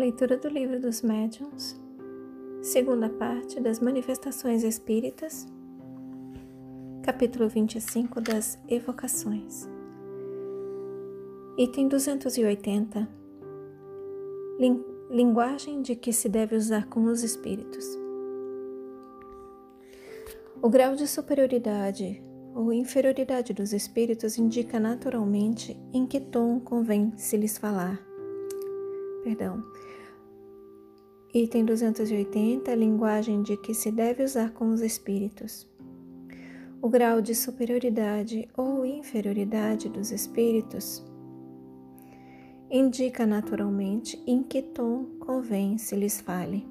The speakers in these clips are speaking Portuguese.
Leitura do Livro dos Médiuns, segunda parte das Manifestações Espíritas, capítulo 25 das Evocações. Item 280 Linguagem de que se deve usar com os espíritos. O grau de superioridade ou inferioridade dos espíritos indica naturalmente em que tom convém se lhes falar. Perdão. Item 280, linguagem de que se deve usar com os espíritos. O grau de superioridade ou inferioridade dos espíritos indica naturalmente em que tom convém se lhes fale.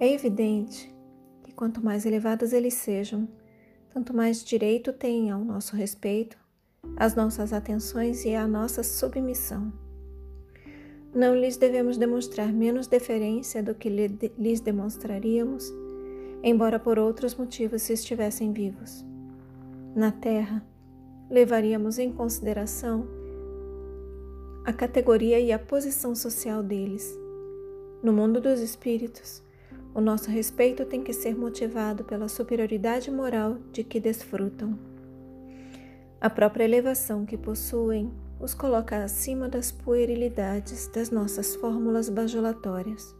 É evidente que quanto mais elevados eles sejam, tanto mais direito têm ao nosso respeito, às nossas atenções e à nossa submissão. Não lhes devemos demonstrar menos deferência do que lhes demonstraríamos, embora por outros motivos se estivessem vivos. Na Terra, levaríamos em consideração a categoria e a posição social deles. No mundo dos espíritos, o nosso respeito tem que ser motivado pela superioridade moral de que desfrutam. A própria elevação que possuem os coloca acima das puerilidades das nossas fórmulas bajulatórias.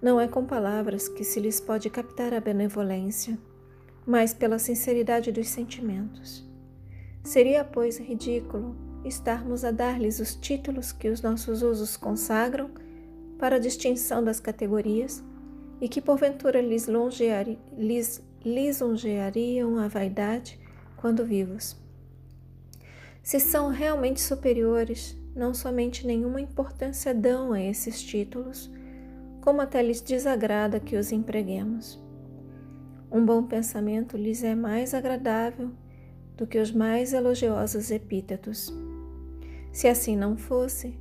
Não é com palavras que se lhes pode captar a benevolência, mas pela sinceridade dos sentimentos. Seria, pois, ridículo estarmos a dar-lhes os títulos que os nossos usos consagram para a distinção das categorias e que porventura lhes, lhes lisonjeariam a vaidade quando vivos. Se são realmente superiores, não somente nenhuma importância dão a esses títulos, como até lhes desagrada que os empreguemos. Um bom pensamento lhes é mais agradável do que os mais elogiosos epítetos. Se assim não fosse,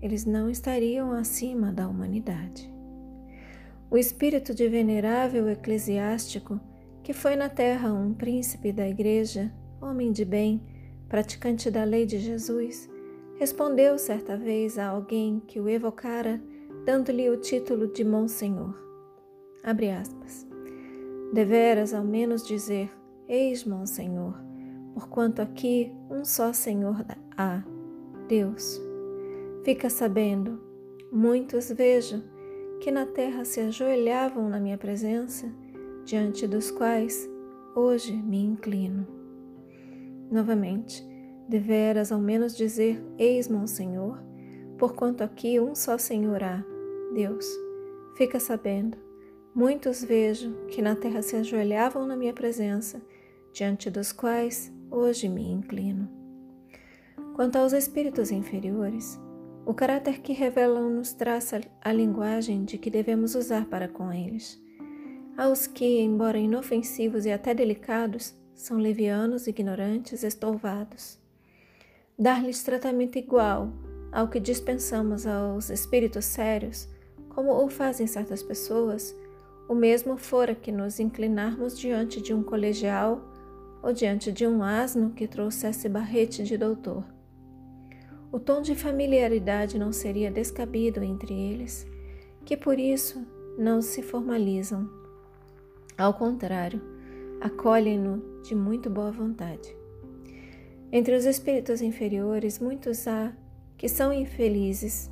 eles não estariam acima da humanidade. O espírito de venerável eclesiástico, que foi na terra um príncipe da igreja, homem de bem, praticante da lei de Jesus, respondeu certa vez a alguém que o evocara, dando-lhe o título de Monsenhor. Abre aspas. Deveras ao menos dizer, Eis, Monsenhor, porquanto aqui um só Senhor há, Deus. Fica sabendo, muitos vejo que na terra se ajoelhavam na minha presença, diante dos quais hoje me inclino. Novamente, deveras ao menos dizer: Eis, Monsenhor, porquanto aqui um só Senhor há, Deus. Fica sabendo, muitos vejo que na terra se ajoelhavam na minha presença, diante dos quais hoje me inclino. Quanto aos espíritos inferiores, o caráter que revelam nos traça a linguagem de que devemos usar para com eles. Aos que, embora inofensivos e até delicados, são levianos, ignorantes, estouvados. Dar-lhes tratamento igual ao que dispensamos aos espíritos sérios, como o fazem certas pessoas, o mesmo fora que nos inclinarmos diante de um colegial ou diante de um asno que trouxesse barrete de doutor. O tom de familiaridade não seria descabido entre eles, que por isso não se formalizam. Ao contrário, acolhem-no de muito boa vontade. Entre os espíritos inferiores, muitos há que são infelizes.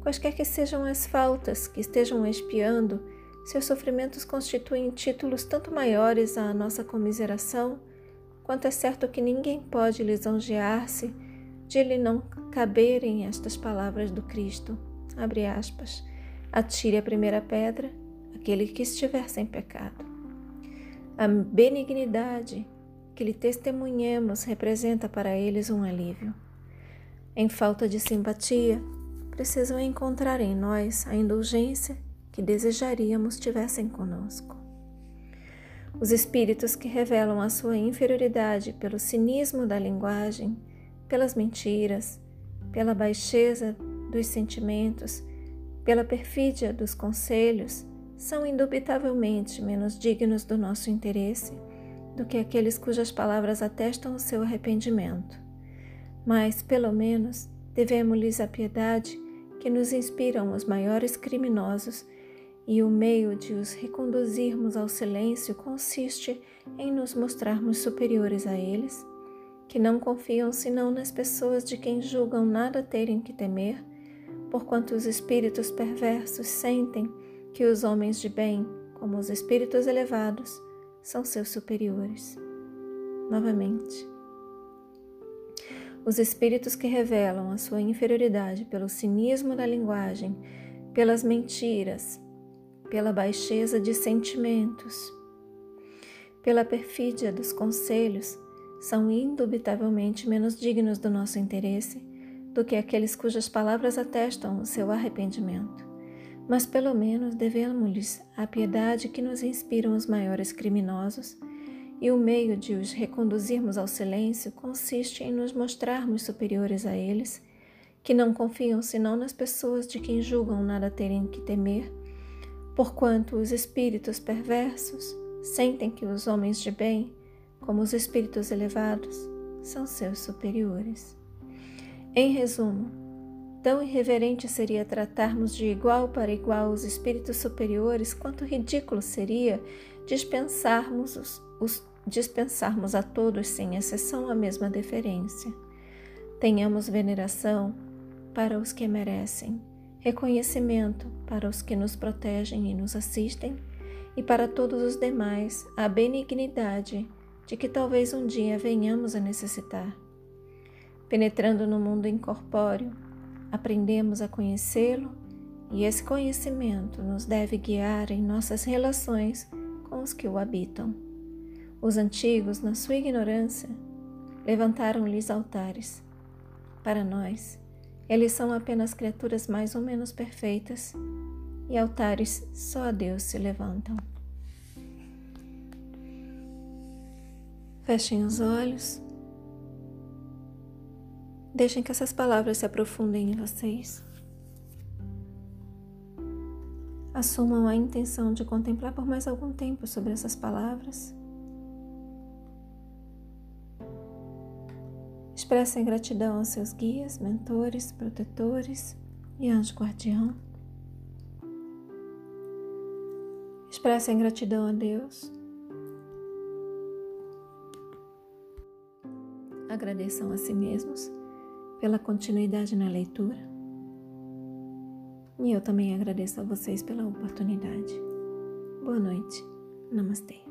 Quaisquer que sejam as faltas que estejam espiando, seus sofrimentos constituem títulos tanto maiores à nossa comiseração, quanto é certo que ninguém pode lisonjear-se de lhe não caberem estas palavras do Cristo, abre aspas, atire a primeira pedra aquele que estiver sem pecado. A benignidade que lhe testemunhemos representa para eles um alívio. Em falta de simpatia, precisam encontrar em nós a indulgência que desejaríamos tivessem conosco. Os espíritos que revelam a sua inferioridade pelo cinismo da linguagem pelas mentiras, pela baixeza dos sentimentos, pela perfídia dos conselhos, são indubitavelmente menos dignos do nosso interesse do que aqueles cujas palavras atestam o seu arrependimento. Mas, pelo menos, devemos-lhes a piedade que nos inspiram os maiores criminosos e o meio de os reconduzirmos ao silêncio consiste em nos mostrarmos superiores a eles, que não confiam senão nas pessoas de quem julgam nada terem que temer, porquanto os espíritos perversos sentem que os homens de bem, como os espíritos elevados, são seus superiores. Novamente, os espíritos que revelam a sua inferioridade pelo cinismo da linguagem, pelas mentiras, pela baixeza de sentimentos, pela perfídia dos conselhos, são indubitavelmente menos dignos do nosso interesse do que aqueles cujas palavras atestam o seu arrependimento. Mas pelo menos devemos-lhes a piedade que nos inspiram os maiores criminosos, e o meio de os reconduzirmos ao silêncio consiste em nos mostrarmos superiores a eles, que não confiam senão nas pessoas de quem julgam nada terem que temer porquanto os espíritos perversos sentem que os homens de bem, como os espíritos elevados, são seus superiores. Em resumo, tão irreverente seria tratarmos de igual para igual os espíritos superiores, quanto ridículo seria dispensarmos, os, os, dispensarmos a todos, sem exceção, a mesma deferência. Tenhamos veneração para os que merecem reconhecimento para os que nos protegem e nos assistem, e para todos os demais a benignidade de que talvez um dia venhamos a necessitar. Penetrando no mundo incorpóreo, aprendemos a conhecê-lo e esse conhecimento nos deve guiar em nossas relações com os que o habitam. Os antigos, na sua ignorância, levantaram-lhes altares. Para nós, eles são apenas criaturas mais ou menos perfeitas e altares só a Deus se levantam. Fechem os olhos. Deixem que essas palavras se aprofundem em vocês. Assumam a intenção de contemplar por mais algum tempo sobre essas palavras. Expressem gratidão aos seus guias, mentores, protetores e anjo guardião. Expressem gratidão a Deus. Agradeçam a si mesmos pela continuidade na leitura. E eu também agradeço a vocês pela oportunidade. Boa noite. Namastê.